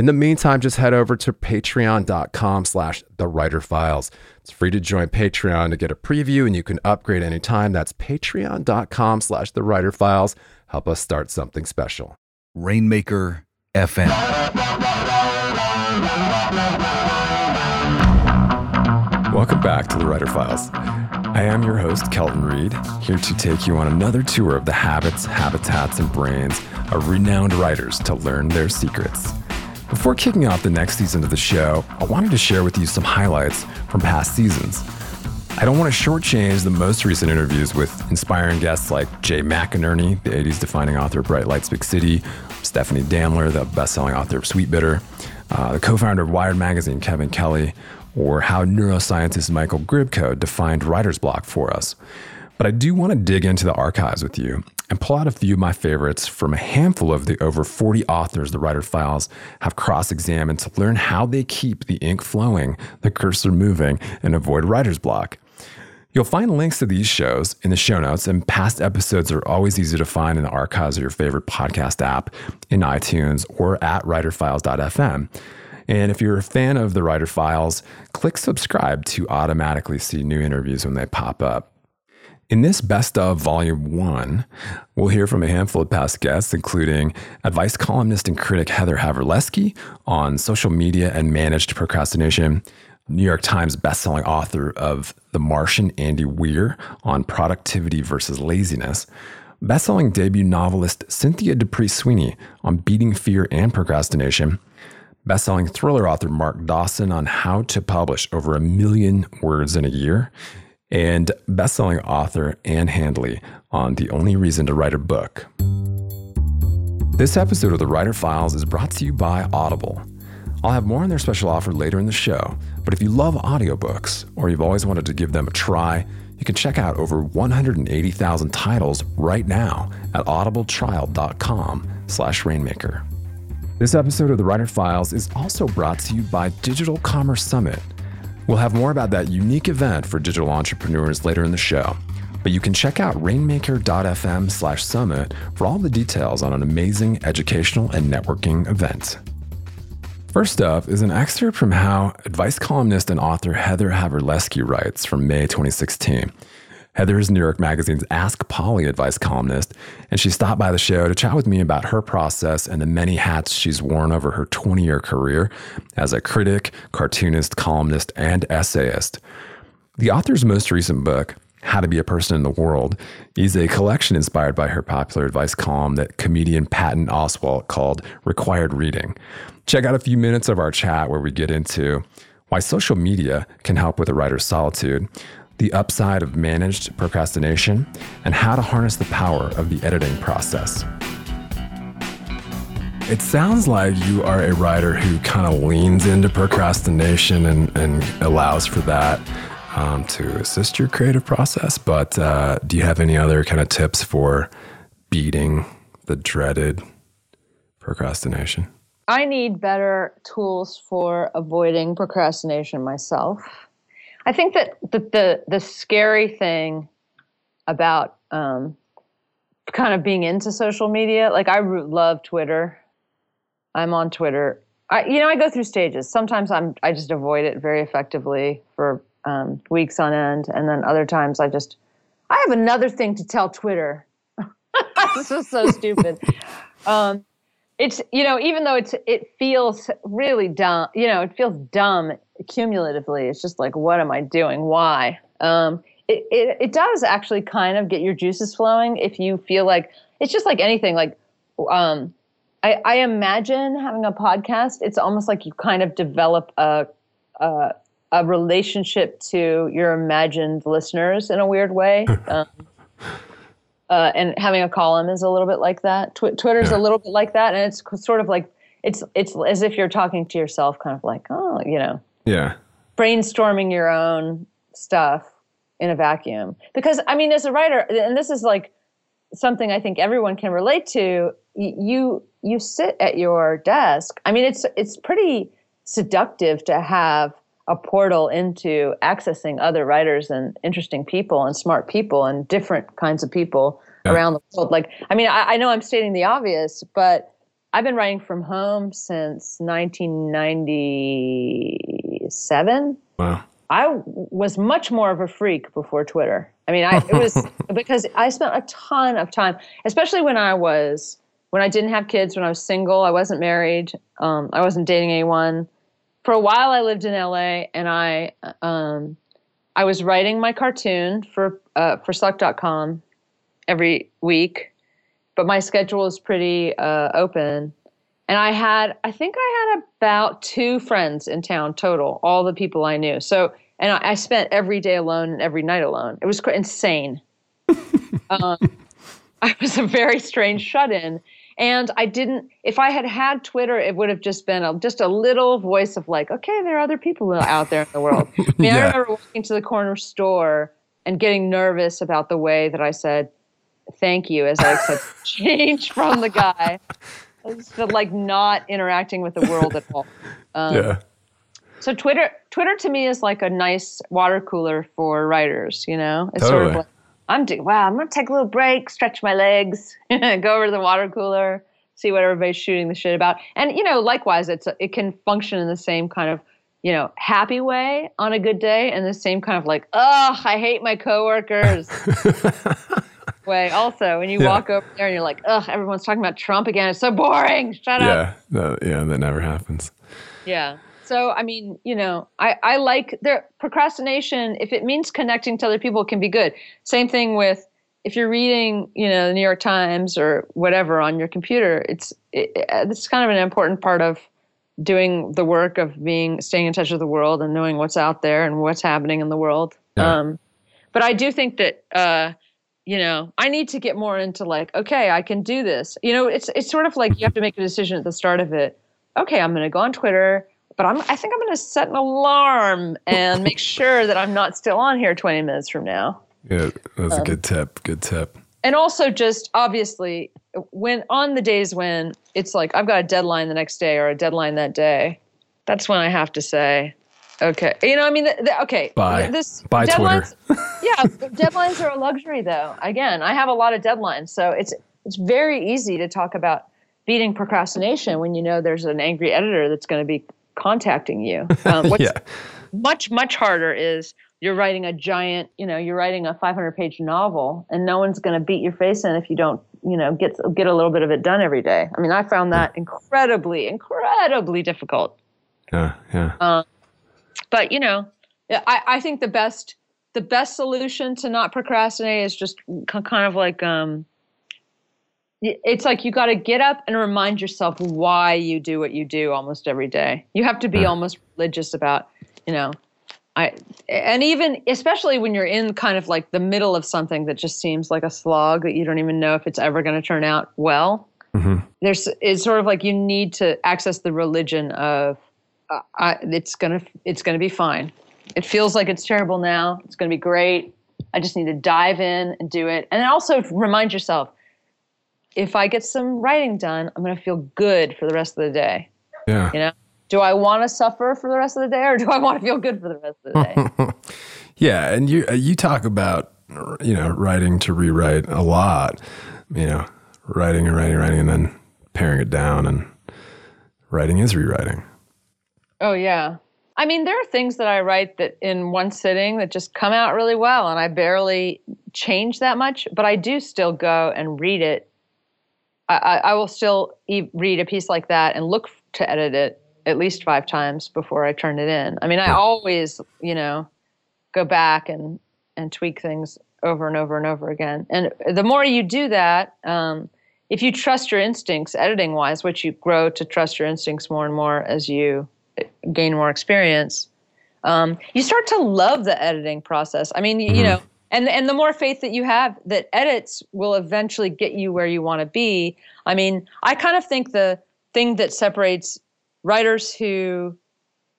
In the meantime, just head over to patreon.com slash the writer files. It's free to join Patreon to get a preview and you can upgrade anytime. That's patreon.com slash the writer files. Help us start something special. Rainmaker FM. Welcome back to the Writer Files. I am your host, Kelton Reid, here to take you on another tour of the habits, habitats, and brains of renowned writers to learn their secrets. Before kicking off the next season of the show, I wanted to share with you some highlights from past seasons. I don't want to shortchange the most recent interviews with inspiring guests like Jay McInerney, the 80s defining author of Bright Lights Big City, Stephanie Danler, the best selling author of Sweetbitter, uh, the co founder of Wired Magazine, Kevin Kelly, or how neuroscientist Michael Grybko defined writer's block for us. But I do want to dig into the archives with you and pull out a few of my favorites from a handful of the over 40 authors the Writer Files have cross examined to learn how they keep the ink flowing, the cursor moving, and avoid writer's block. You'll find links to these shows in the show notes, and past episodes are always easy to find in the archives of your favorite podcast app, in iTunes, or at writerfiles.fm. And if you're a fan of the Writer Files, click subscribe to automatically see new interviews when they pop up. In this best of volume one, we'll hear from a handful of past guests, including advice columnist and critic Heather Havrilesky on social media and managed procrastination, New York Times bestselling author of The Martian, Andy Weir, on productivity versus laziness, bestselling debut novelist Cynthia D'Aprix Sweeney on beating fear and procrastination, bestselling thriller author Mark Dawson on how to publish over a million words in a year, and bestselling author Ann Handley on The Only Reason to Write a Book. This episode of The Writer Files is brought to you by Audible. I'll have more on their special offer later in the show, but if you love audiobooks or you've always wanted to give them a try, you can check out over 180,000 titles right now at audibletrial.com slash rainmaker. This episode of The Writer Files is also brought to you by Digital Commerce Summit – We'll have more about that unique event for digital entrepreneurs later in the show. But you can check out rainmaker.fm slash summit for all the details on an amazing educational and networking event. First up is an excerpt from how advice columnist and author Heather Havrilesky writes from May 2016. Heather is New York Magazine's Ask Polly advice columnist, and she stopped by the show to chat with me about her process and the many hats she's worn over her 20 year career as a critic, cartoonist, columnist, and essayist. The author's most recent book, How to Be a Person in the World, is a collection inspired by her popular advice column that comedian Patton Oswalt called Required Reading. Check out a few minutes of our chat where we get into why social media can help with a writer's solitude, the upside of managed procrastination, and how to harness the power of the editing process. It sounds like you are a writer who kind of leans into procrastination and, and allows for that um, to assist your creative process. But uh, do you have any other kind of tips for beating the dreaded procrastination? I need better tools for avoiding procrastination myself. I think that the the, the scary thing about um, kind of being into social media, like I love Twitter. I'm on Twitter. I, you know, I go through stages. Sometimes I'm I just avoid it very effectively for um, weeks on end, and then other times I just I have another thing to tell Twitter. this is so stupid. Um, it's you know even though it's it feels really dumb you know it feels dumb cumulatively it's just like what am i doing? Why? Um, it, it, it does actually kind of get your juices flowing if you feel like it's just like anything like um I, I imagine having a podcast it's almost like you kind of develop a, a a relationship to your imagined listeners in a weird way. Um, uh, and having a column is a little bit like that. Tw- twitter's Yeah. a little bit like that and it's sort of like it's it's as if you're talking to yourself kind of like oh you know Yeah. brainstorming your own stuff in a vacuum. Because I mean, as a writer, and this is like something I think everyone can relate to. You you sit at your desk. I mean, it's it's pretty seductive to have a portal into accessing other writers and interesting people and smart people and different kinds of people Yeah. around the world. Like, I mean, I, I know I'm stating the obvious, but I've been writing from home since 1997. Wow. I was much more of a freak before Twitter. I mean, I, it was because I spent a ton of time, especially when I was when I didn't have kids, when I was single, I wasn't married, um, I wasn't dating anyone. For a while, I lived in LA, and I um, I was writing my cartoon for uh, for Suck.com every week, but my schedule was pretty uh, open. And I had, I think I had about two friends in town total, all the people I knew. So, and I, I spent every day alone and every night alone. It was insane. um, I was a very strange shut in. And I didn't, if I had had Twitter, it would have just been a, just a little voice of like, okay, there are other people out there in the world. I mean, I remember walking to the corner store and getting nervous about the way that I said, thank you as I accept change from the guy. I just felt like not interacting with the world at all. Um, yeah. So Twitter, Twitter to me is like a nice water cooler for writers. You know, it's sort of Totally. like I'm doing. wow. I'm gonna take a little break, stretch my legs, go over to the water cooler, see what everybody's shooting the shit about, and you know, likewise, it's it can function in the same kind of you know happy way on a good day, and the same kind of like, ugh, I hate my coworkers way. Also, when you Yeah. walk over there and you're like, ugh, everyone's talking about Trump again. It's so boring. Shut up. Yeah. No, yeah. That never happens. Yeah. So I mean, you know, I, I like their procrastination, if it means connecting to other people, can be good. Same thing with if you're reading, you know, the New York Times or whatever on your computer, it's it, it, it's kind of an important part of doing the work of being staying in touch with the world and knowing what's out there and what's happening in the world. Yeah. Um, but I do think that uh, you know, I need to get more into like, okay, I can do this. You know, it's it's sort of like you have to make a decision at the start of it. Okay, I'm going to go on Twitter, but I'm I think I'm going to set an alarm and make sure that I'm not still on here 20 minutes from now. Yeah. That's Um, a good tip. Good tip. And also just obviously when on the days when it's like I've got a deadline the next day or a deadline that day, that's when I have to say, okay, you know, I mean, th- th- okay, Bye. this Bye, Twitter. yeah, deadlines are a luxury though. Again, I have a lot of deadlines, so it's it's very easy to talk about beating procrastination when you know there's an angry editor that's going to be contacting you. Um, what's Yeah. much much harder is you're writing a giant, you know, you're writing a 500 page novel, and no one's going to beat your face in if you don't, you know, get get a little bit of it done every day. I mean, I found that incredibly, incredibly difficult Yeah. Yeah. But you know. I, I think the best the best solution to not procrastinate is just kind of like um it's like you got to get up and remind yourself why you do what you do almost every day. You have to be Yeah. almost religious about you know i and even especially when you're in kind of like the middle of something that just seems like a slog that you don't even know if it's ever going to turn out well hmm there's it's sort of like you need to access the religion of I, it's gonna it's gonna be fine. It feels like it's terrible now. It's gonna be great. I just need to dive in and do it, and also remind yourself: if I get some writing done, I'm gonna feel good for the rest of the day. Yeah. You know, do I want to suffer for the rest of the day, or do I want to feel good for the rest of the day? Yeah, and you uh, you talk about you know writing to rewrite a lot, you know, writing and writing, writing, and then paring it down, and writing is rewriting. Oh yeah. I mean, there are things that I write that in one sitting that just come out really well, and I barely change that much. But I do still go and read it. I, I, I will still e- read a piece like that and look to edit it at least five times before I turn it in. I mean, I always, you know, go back and and tweak things over and over and over again. And the more you do that, um, if you trust your instincts editing wise, which you grow to trust your instincts more and more as you gain more experience, um, you start to love the editing process. I mean, mm-hmm. you know, and and the more faith that you have that edits will eventually get you where you want to be. I mean, I kind of think the thing that separates writers who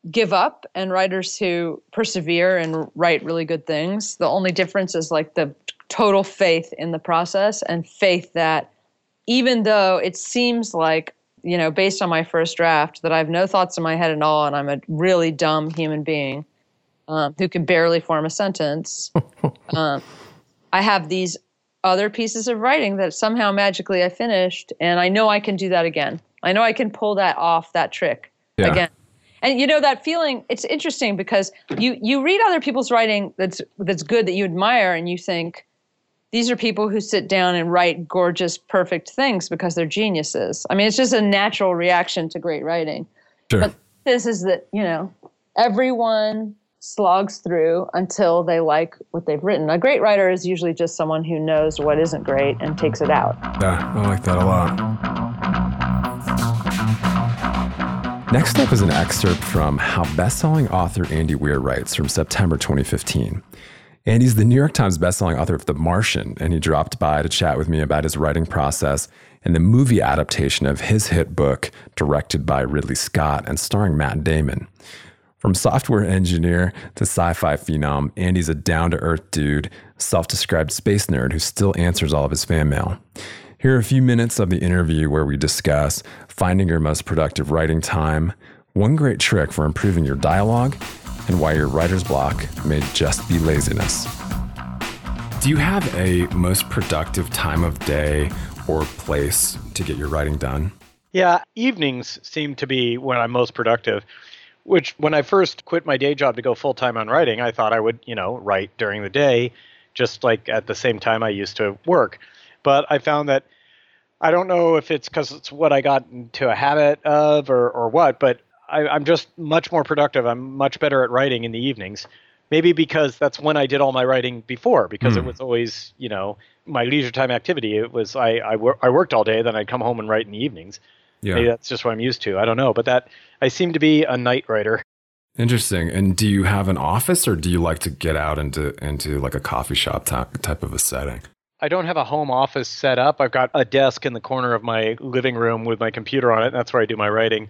give up and writers who persevere and write really good things. The only difference is like the total faith in the process and faith that even though it seems like, you know, based on my first draft, that I have no thoughts in my head at all and I'm a really dumb human being um, who can barely form a sentence, um, I have these other pieces of writing that somehow magically I finished and I know I can do that again. I know I can pull that off, that trick yeah. again and you know that feeling it's interesting because you you read other people's writing that's that's good that you admire and you think these are people who sit down and write gorgeous perfect things because they're geniuses. I mean it's just a natural reaction to great writing. Sure. but this is that you know everyone slogs through until they like what they've written. A great writer is usually just someone who knows what isn't great and takes it out. Yeah i like that a lot. Next up is an excerpt from how bestselling author Andy Weir writes from September 2015. Andy's the New York Times bestselling author of The Martian, and he dropped by to chat with me about his writing process and the movie adaptation of his hit book, directed by Ridley Scott and starring Matt Damon. From software engineer to sci fi phenom, Andy's a down to earth dude, self described space nerd who still answers all of his fan mail. Here are a few minutes of the interview where we discuss finding your most productive writing time, one great trick for improving your dialogue, and why your writer's block may just be laziness. Do you have a most productive time of day or place to get your writing done? Yeah, evenings seem to be when I'm most productive. Which, when I first quit my day job to go full time on writing, I thought I would, you know, write during the day, just like at the same time I used to work. But I found that I don't know if it's because it's what I got into a habit of or, or what, but I, I'm just much more productive. I'm much better at writing in the evenings. Maybe because that's when I did all my writing before, because mm. it hmm. was always, you know, my leisure time activity. It was I I, wor- I worked all day, then I'd come home and write in the evenings. Yeah. Maybe that's just what I'm used to. I don't know, but that I seem to be a night writer. Interesting. And do you have an office, or do you like to get out into into like a coffee shop type type of a setting? I don't have a home office set up. I've got a desk in the corner of my living room with my computer on it. And that's where I do my writing.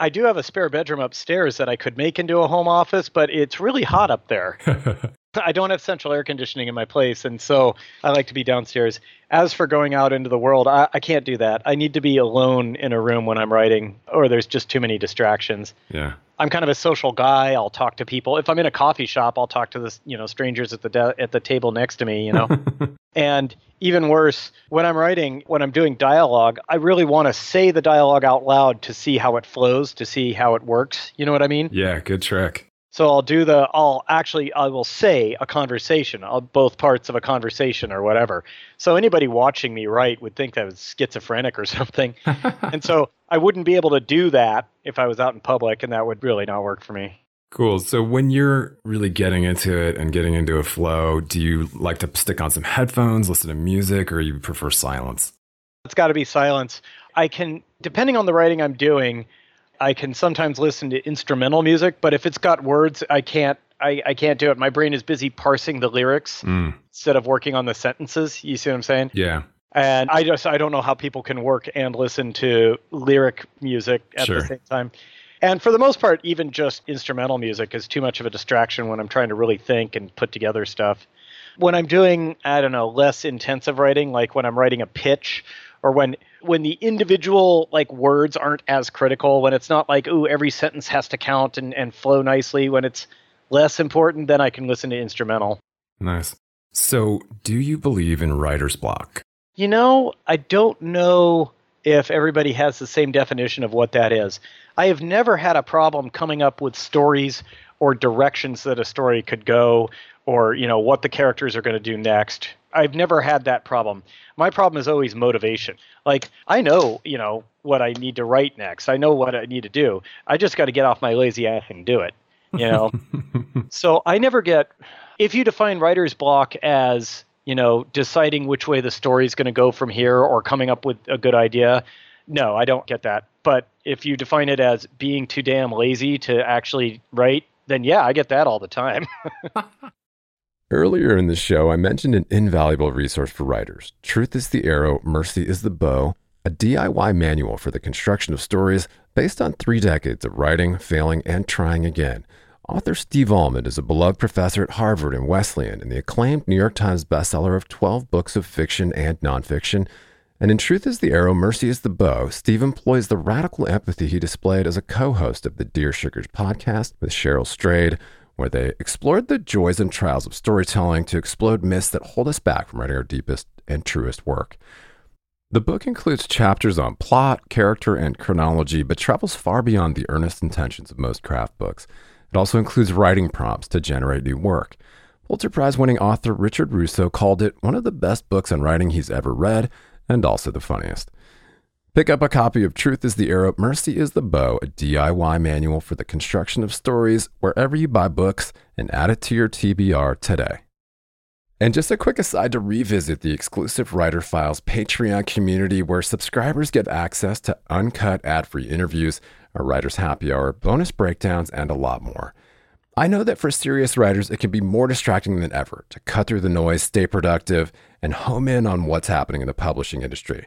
I do have a spare bedroom upstairs that I could make into a home office, but it's really hot up there. I don't have central air conditioning in my place, and so I like to be downstairs. As for going out into the world, I, I, can't do that. I need to be alone in a room when I'm writing, or there's just too many distractions. Yeah. I'm kind of a social guy. I'll talk to people. If I'm in a coffee shop, I'll talk to the you know strangers at the de- at the table next to me. You know, and even worse, when I'm writing, when I'm doing dialogue, I really want to say the dialogue out loud to see how it flows, to see how it works. You know what I mean? Yeah, good trick. So I'll do the, I'll actually, I will say a conversation, I'll, both parts of a conversation or whatever. So anybody watching me write would think that I was schizophrenic or something. and so I wouldn't be able to do that if I was out in public, and that would really not work for me. Cool. So when you're really getting into it and getting into a flow, do you like to stick on some headphones, listen to music, or you prefer silence? It's got to be silence. I can, depending on the writing I'm doing, I can sometimes listen to instrumental music, but if it's got words, I can't. I, I can't do it. My brain is busy parsing the lyrics mm. instead of working on the sentences. You see what I'm saying? Yeah. And I just I don't know how people can work and listen to lyric music at sure. the same time. And for the most part, even just instrumental music is too much of a distraction when I'm trying to really think and put together stuff. When I'm doing, I don't know, less intensive writing, like when I'm writing a pitch or when when the individual like words aren't as critical when it's not like ooh every sentence has to count and, and flow nicely when it's less important then i can listen to instrumental. Nice. So do you believe in writer's block? You know i don't know if everybody has the same definition of what that is. I have never had a problem coming up with stories or directions that a story could go or you know what the characters are going to do next i've never had that problem my problem is always motivation. Like I know, you know, what I need to write next. I know what I need to do. I just got to get off my lazy ass and do it. You know. so I never get If you define writer's block as, you know, deciding which way the story is going to go from here or coming up with a good idea, no, I don't get that. But if you define it as being too damn lazy to actually write, then yeah, I get that all the time. Earlier in the show, I mentioned an invaluable resource for writers Truth is the Arrow, Mercy is the Bow, a DIY manual for the construction of stories based on three decades of writing, failing, and trying again. Author Steve Almond is a beloved professor at Harvard and Wesleyan and the acclaimed New York Times bestseller of 12 books of fiction and nonfiction. And in Truth is the Arrow, Mercy is the Bow, Steve employs the radical empathy he displayed as a co host of the Dear Sugars podcast with Cheryl Strayed, where they explored the joys and trials of storytelling to explode myths that hold us back from writing our deepest and truest work. The book includes chapters on plot, character, and chronology, but travels far beyond the earnest intentions of most craft books. It also includes writing prompts to generate new work. Pulitzer Prize winning author Richard Russo called it one of the best books on writing he's ever read, and also the funniest. Pick up a copy of Truth is the Arrow, Mercy is the Bow, a DIY manual for the construction of stories, wherever you buy books, and add it to your TBR today. And just a quick aside to revisit the exclusive Writer Files Patreon community where subscribers get access to uncut ad free interviews, a writer's happy hour, bonus breakdowns, and a lot more. I know that for serious writers, it can be more distracting than ever to cut through the noise, stay productive, and home in on what's happening in the publishing industry.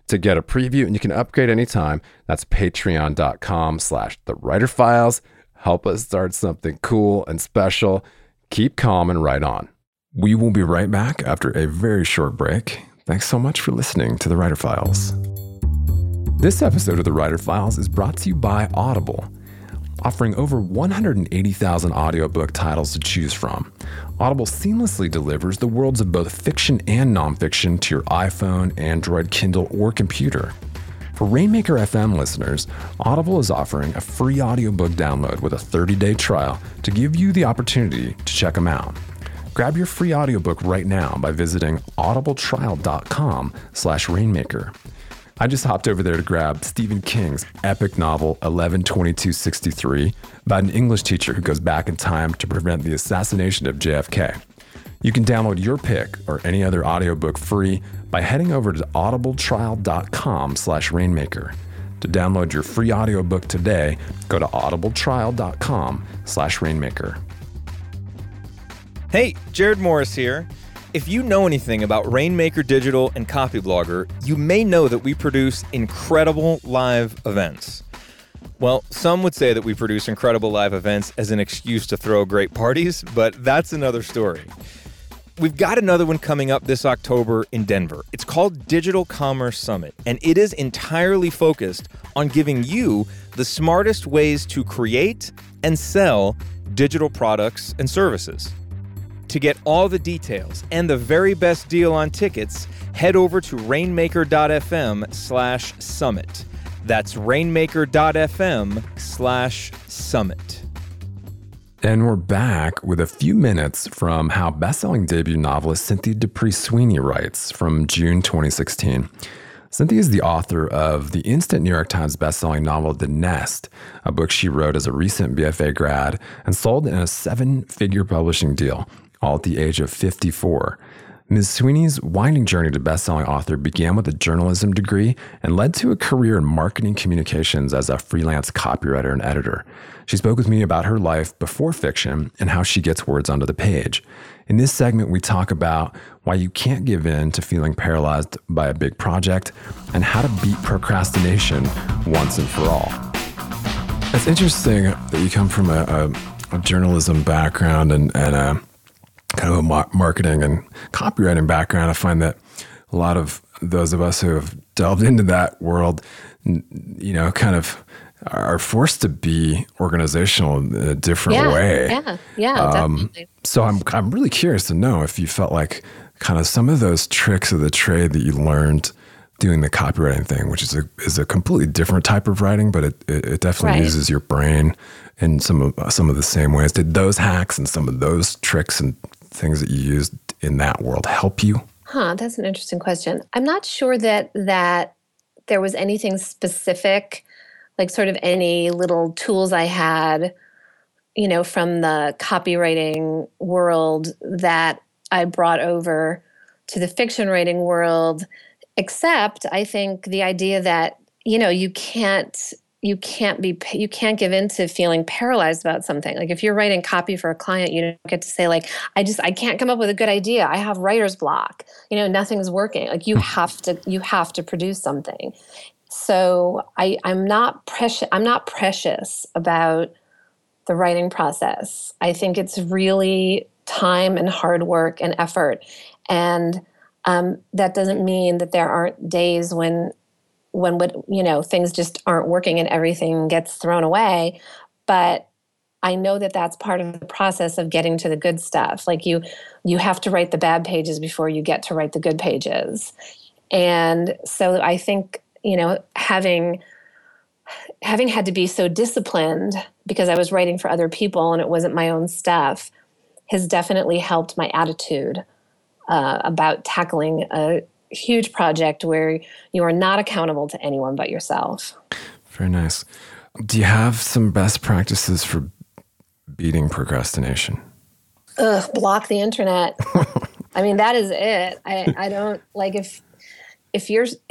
to get a preview and you can upgrade anytime. That's patreon.com slash the writer files. Help us start something cool and special. Keep calm and write on. We will be right back after a very short break. Thanks so much for listening to the Writer Files. This episode of the Writer Files is brought to you by Audible offering over 180,000 audiobook titles to choose from. Audible seamlessly delivers the worlds of both fiction and nonfiction to your iPhone, Android, Kindle, or computer. For Rainmaker FM listeners, Audible is offering a free audiobook download with a 30-day trial to give you the opportunity to check them out. Grab your free audiobook right now by visiting audibletrial.com slash rainmaker. I just hopped over there to grab Stephen King's epic novel 11/22/63 about an English teacher who goes back in time to prevent the assassination of JFK. You can download your pick or any other audiobook free by heading over to audibletrial.com slash rainmaker. To download your free audiobook today, go to audibletrial.com slash rainmaker. Hey, Jared Morris here. If you know anything about Rainmaker Digital and Copyblogger, you may know that we produce incredible live events. Well, some would say that we produce incredible live events as an excuse to throw great parties, but that's another story. We've got another one coming up this October in Denver. It's called Digital Commerce Summit, and it is entirely focused on giving you the smartest ways to create and sell digital products and services. To get all the details and the very best deal on tickets, head over to rainmaker.fm slash summit. That's rainmaker.fm slash summit. And we're back with a few minutes from how bestselling debut novelist Cynthia D'Aprix Sweeney writes from June 2016. Cynthia is the author of the instant New York Times bestselling novel The Nest, a book she wrote as a recent BFA grad and sold in a seven figure publishing deal all at the age of 54. Ms. Sweeney's winding journey to best-selling author began with a journalism degree and led to a career in marketing communications as a freelance copywriter and editor. She spoke with me about her life before fiction and how she gets words onto the page. In this segment, we talk about why you can't give in to feeling paralyzed by a big project and how to beat procrastination once and for all. It's interesting that you come from a, a, a journalism background and, and a kind of a marketing and copywriting background, I find that a lot of those of us who have delved into that world, you know, kind of are forced to be organizational in a different yeah, way. Yeah, yeah, Um, definitely. So I'm I'm really curious to know if you felt like kind of some of those tricks of the trade that you learned doing the copywriting thing, which is a is a completely different type of writing, but it it, it definitely Right. uses your brain in some of some of the same ways. Did those hacks and some of those tricks and things that you used in that world help you? Huh, that's an interesting question. I'm not sure that that there was anything specific, like sort of any little tools I had, you know, from the copywriting world that I brought over to the fiction writing world, except I think the idea that, you know, you can't you can't be you can't give in to feeling paralyzed about something. Like if you're writing copy for a client you don't get to say like i just i can't come up with a good idea. I have writer's block. You know nothing's working. Like you have to you have to produce something. So i i'm not precious i'm not precious about the writing process. I think it's really time and hard work and effort. And um, that doesn't mean that there aren't days when when what you know things just aren't working and everything gets thrown away. But i know that that's part of the process of getting to the good stuff. Like you you have to write the bad pages before you get to write the good pages. And so i think you know having having had to be so disciplined because i was writing for other people and it wasn't my own stuff has definitely helped my attitude uh, about tackling a huge project where you are not accountable to anyone but yourself. Very nice. Do you have some best practices for beating procrastination? Ugh, block the internet. I mean, that is it. I, I don't like if if you're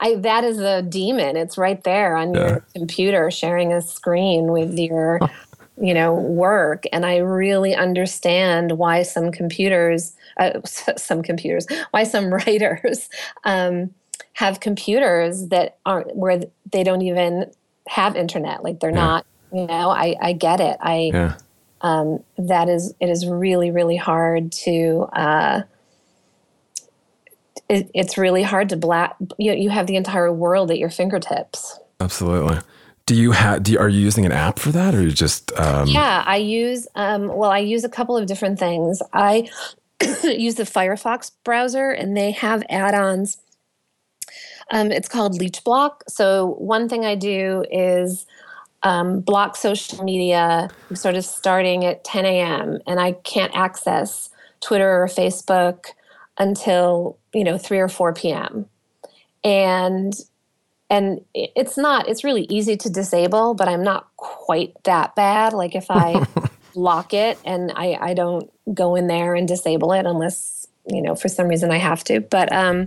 I that is a demon. It's right there on Yeah. your computer sharing a screen with your you know work and I really understand why some computers uh, some computers why some writers um, have computers that aren't where they don't even have internet like they're Yeah. not you know I I get it. I Yeah. um, that is it is really really hard to uh, it, it's really hard to black you, you have the entire world at your fingertips Absolutely. Do you have? Do you, are you using an app for that, or you just? Um, yeah i use um, well i use a couple of different things i use the firefox browser and they have add-ons um, it's called leech block so one thing i do is um, block social media sort of starting at 10 a.m and i can't access twitter or facebook until you know 3 or 4 p.m and and it's not it's really easy to disable but i'm not quite that bad. Like if i lock it and i i don't go in there and disable it unless you know for some reason i have to. But um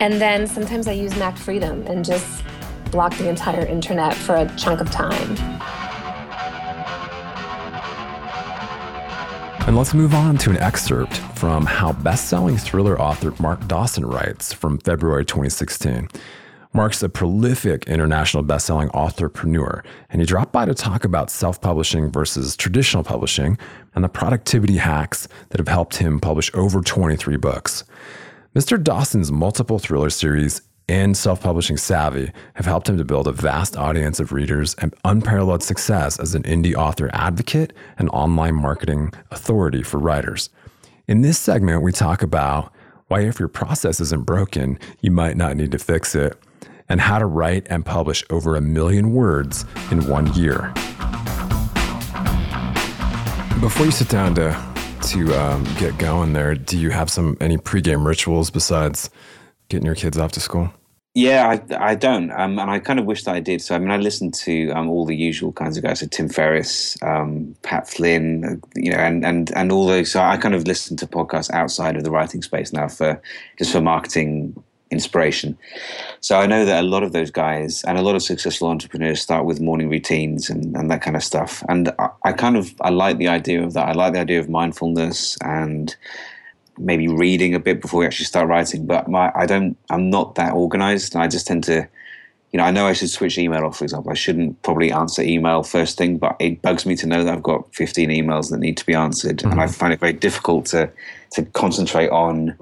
and then sometimes i use mac freedom and just block the entire internet for a chunk of time. And let's move on to an excerpt from how best-selling thriller author Mark Dawson writes from February 2016. Mark's a prolific international best-selling authorpreneur, and he dropped by to talk about self-publishing versus traditional publishing and the productivity hacks that have helped him publish over 23 books. Mr. Dawson's multiple thriller series and self publishing savvy have helped him to build a vast audience of readers and unparalleled success as an indie author advocate and online marketing authority for writers. In this segment, we talk about why, if your process isn't broken, you might not need to fix it, and how to write and publish over a million words in one year. Before you sit down to to um, get going, there, do you have some any pregame rituals besides getting your kids off to school? Yeah, I, I don't, um, and I kind of wish that I did. So, I mean, I listen to um, all the usual kinds of guys, so Tim Ferriss, um, Pat Flynn, you know, and and and all those. So, I kind of listen to podcasts outside of the writing space now for just for marketing inspiration. So, I know that a lot of those guys and a lot of successful entrepreneurs start with morning routines and, and that kind of stuff. And I, I kind of I like the idea of that. I like the idea of mindfulness and maybe reading a bit before we actually start writing. But my, I don't, I'm not that organized, and I just tend to, you know, I know I should switch email off. For example, I shouldn't probably answer email first thing, but it bugs me to know that I've got 15 emails that need to be answered, and mm-hmm. I find it very difficult to to concentrate on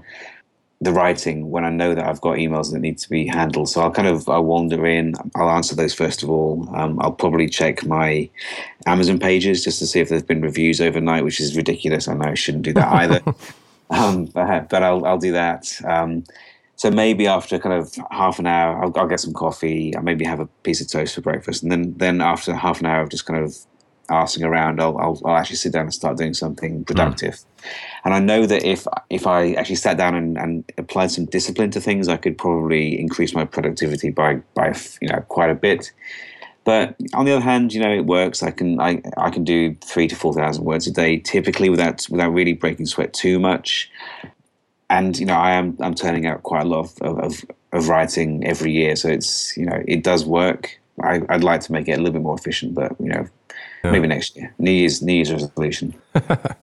the writing when I know that I've got emails that need to be handled. So I'll kind of I'll wander in. I'll answer those first of all. Um, I'll probably check my Amazon pages just to see if there's been reviews overnight, which is ridiculous. I know I shouldn't do that either. um, but, but I'll I'll do that. Um, so maybe after kind of half an hour, I'll, I'll get some coffee. I maybe have a piece of toast for breakfast, and then then after half an hour of just kind of asking around, I'll, I'll, I'll actually sit down and start doing something productive. Mm. And I know that if if I actually sat down and, and applied some discipline to things, I could probably increase my productivity by by you know quite a bit. But on the other hand, you know, it works. I can I, I can do three to four thousand words a day, typically without without really breaking sweat too much. And you know, I am I'm turning out quite a lot of, of, of writing every year, so it's you know it does work. I, would like to make it a little bit more efficient, but you know, yeah. maybe next year. New Year's New Year's resolution.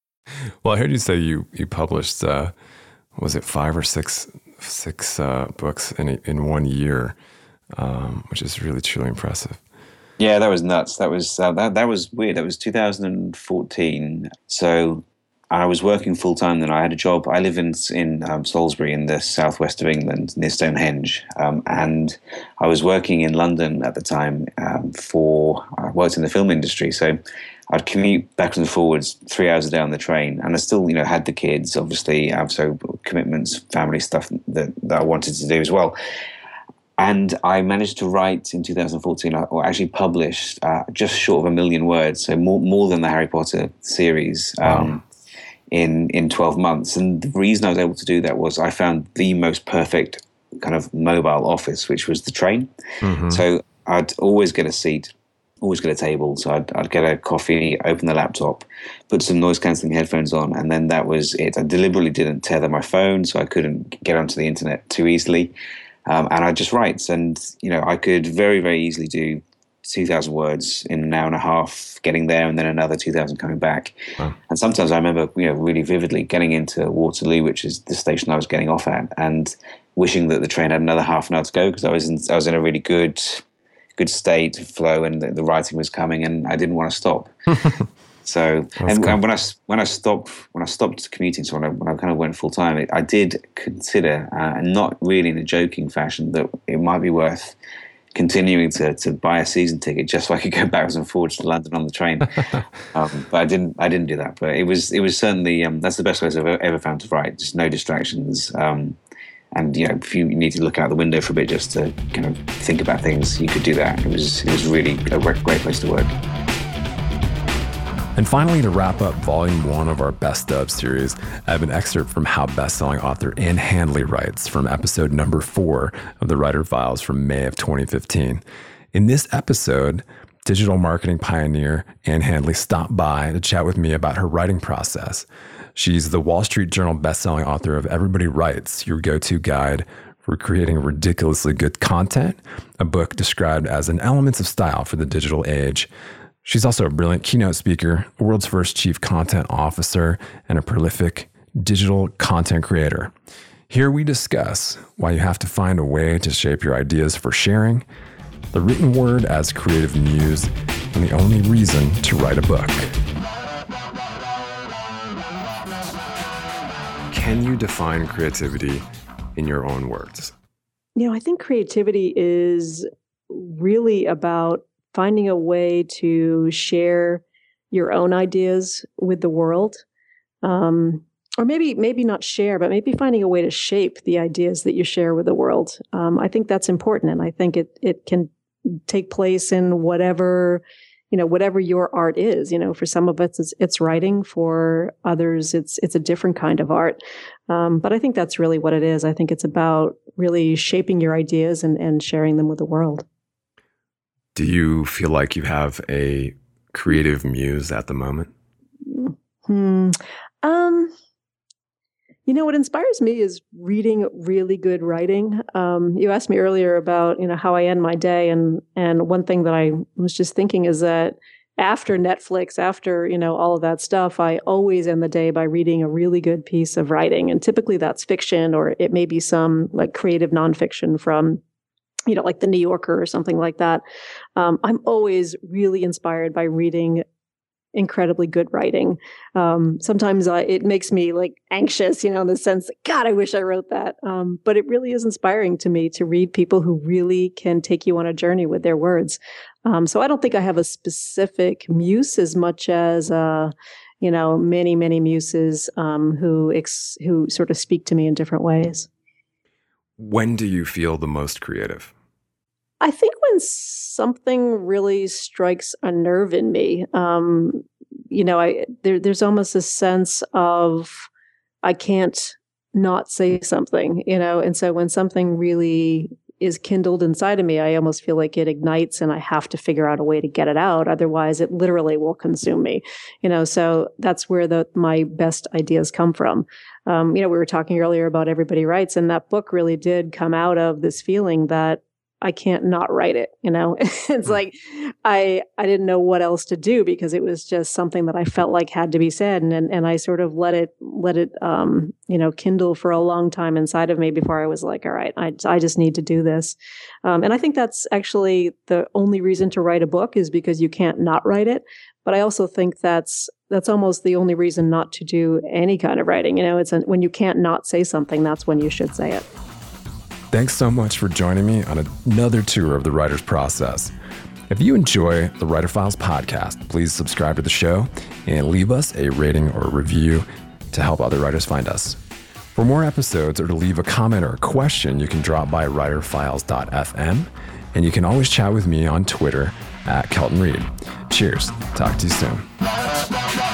Well, I heard you say you you published uh, was it five or six six uh, books in in one year, um, which is really truly impressive. Yeah, that was nuts. That was uh, that that was weird. That was 2014. So I was working full time. Then I had a job. I live in in um, Salisbury in the southwest of England, near Stonehenge, um, and I was working in London at the time um, for I worked in the film industry. So I'd commute backwards and forwards three hours a day on the train, and I still, you know, had the kids, obviously, I have so commitments, family stuff that, that I wanted to do as well. And I managed to write in 2014, or actually published uh, just short of a million words, so more more than the Harry Potter series. Um, wow. In, in 12 months. And the reason I was able to do that was I found the most perfect kind of mobile office, which was the train. Mm-hmm. So I'd always get a seat always get a table. So I'd, I'd get a coffee, open the laptop, put some noise cancelling headphones on, and then that was it. I deliberately didn't tether my phone so I couldn't get onto the internet too easily. Um, and I just write. And, you know, I could very, very easily do 2,000 words in an hour and a half, getting there, and then another 2,000 coming back. Wow. And sometimes I remember, you know, really vividly getting into Waterloo, which is the station I was getting off at, and wishing that the train had another half an hour to go because I was in, I was in a really good good state of flow and the, the writing was coming and I didn't want to stop. so and, and, when I when I stopped when I stopped commuting, so when I, when I kind of went full time, I did consider, uh, and not really in a joking fashion, that it might be worth continuing to, to buy a season ticket just so I could go backwards and forwards to London on the train. um, but I didn't I didn't do that. But it was it was certainly um, that's the best way I've ever, ever found to write. Just no distractions. Um, and you know, if you need to look out the window for a bit just to kind of think about things, you could do that. It was it was really a great place to work. And finally, to wrap up volume one of our Best of series, I have an excerpt from how bestselling author Ann Handley writes from episode number four of the Writer Files from May of 2015. In this episode, digital marketing pioneer Ann Handley stopped by to chat with me about her writing process. She's the Wall Street Journal bestselling author of Everybody Writes, your go to guide for creating ridiculously good content, a book described as an elements of style for the digital age. She's also a brilliant keynote speaker, world's first chief content officer, and a prolific digital content creator. Here we discuss why you have to find a way to shape your ideas for sharing, the written word as creative muse, and the only reason to write a book. Can you define creativity in your own words? You know, I think creativity is really about finding a way to share your own ideas with the world. Um, or maybe maybe not share, but maybe finding a way to shape the ideas that you share with the world. Um, I think that's important, and I think it it can take place in whatever you know whatever your art is you know for some of us it's, it's writing for others it's it's a different kind of art. Um, but i think that's really what it is. I think it's about really shaping your ideas and, and sharing them with the world. Do you feel like you have a creative muse at the moment? Hmm. um you know what inspires me is reading really good writing. Um, you asked me earlier about you know how I end my day, and and one thing that I was just thinking is that after Netflix, after you know all of that stuff, I always end the day by reading a really good piece of writing, and typically that's fiction or it may be some like creative nonfiction from you know like the New Yorker or something like that. Um, I'm always really inspired by reading incredibly good writing. Um, sometimes I, it makes me like anxious, you know, in the sense that, God, I wish I wrote that. Um, but it really is inspiring to me to read people who really can take you on a journey with their words. Um, so I don't think I have a specific muse as much as, uh, you know, many, many muses um, who ex- who sort of speak to me in different ways. When do you feel the most creative? I think when something really strikes a nerve in me, um, you know, I there, there's almost a sense of I can't not say something, you know, and so when something really is kindled inside of me, I almost feel like it ignites and I have to figure out a way to get it out. Otherwise, it literally will consume me, you know. So that's where the my best ideas come from. Um, you know, we were talking earlier about everybody writes, and that book really did come out of this feeling that I can't not write it, you know. it's mm. like I I didn't know what else to do because it was just something that I felt like had to be said and and, and I sort of let it let it um, you know, kindle for a long time inside of me before I was like, all right, I I just need to do this. Um, and I think that's actually the only reason to write a book is because you can't not write it. But I also think that's that's almost the only reason not to do any kind of writing. You know, it's a, when you can't not say something, that's when you should say it. Thanks so much for joining me on another tour of the writer's process. If you enjoy the Writer Files podcast, please subscribe to the show and leave us a rating or review to help other writers find us. For more episodes or to leave a comment or a question, you can drop by writerfiles.fm and you can always chat with me on Twitter at Kelton Reid. Cheers. Talk to you soon.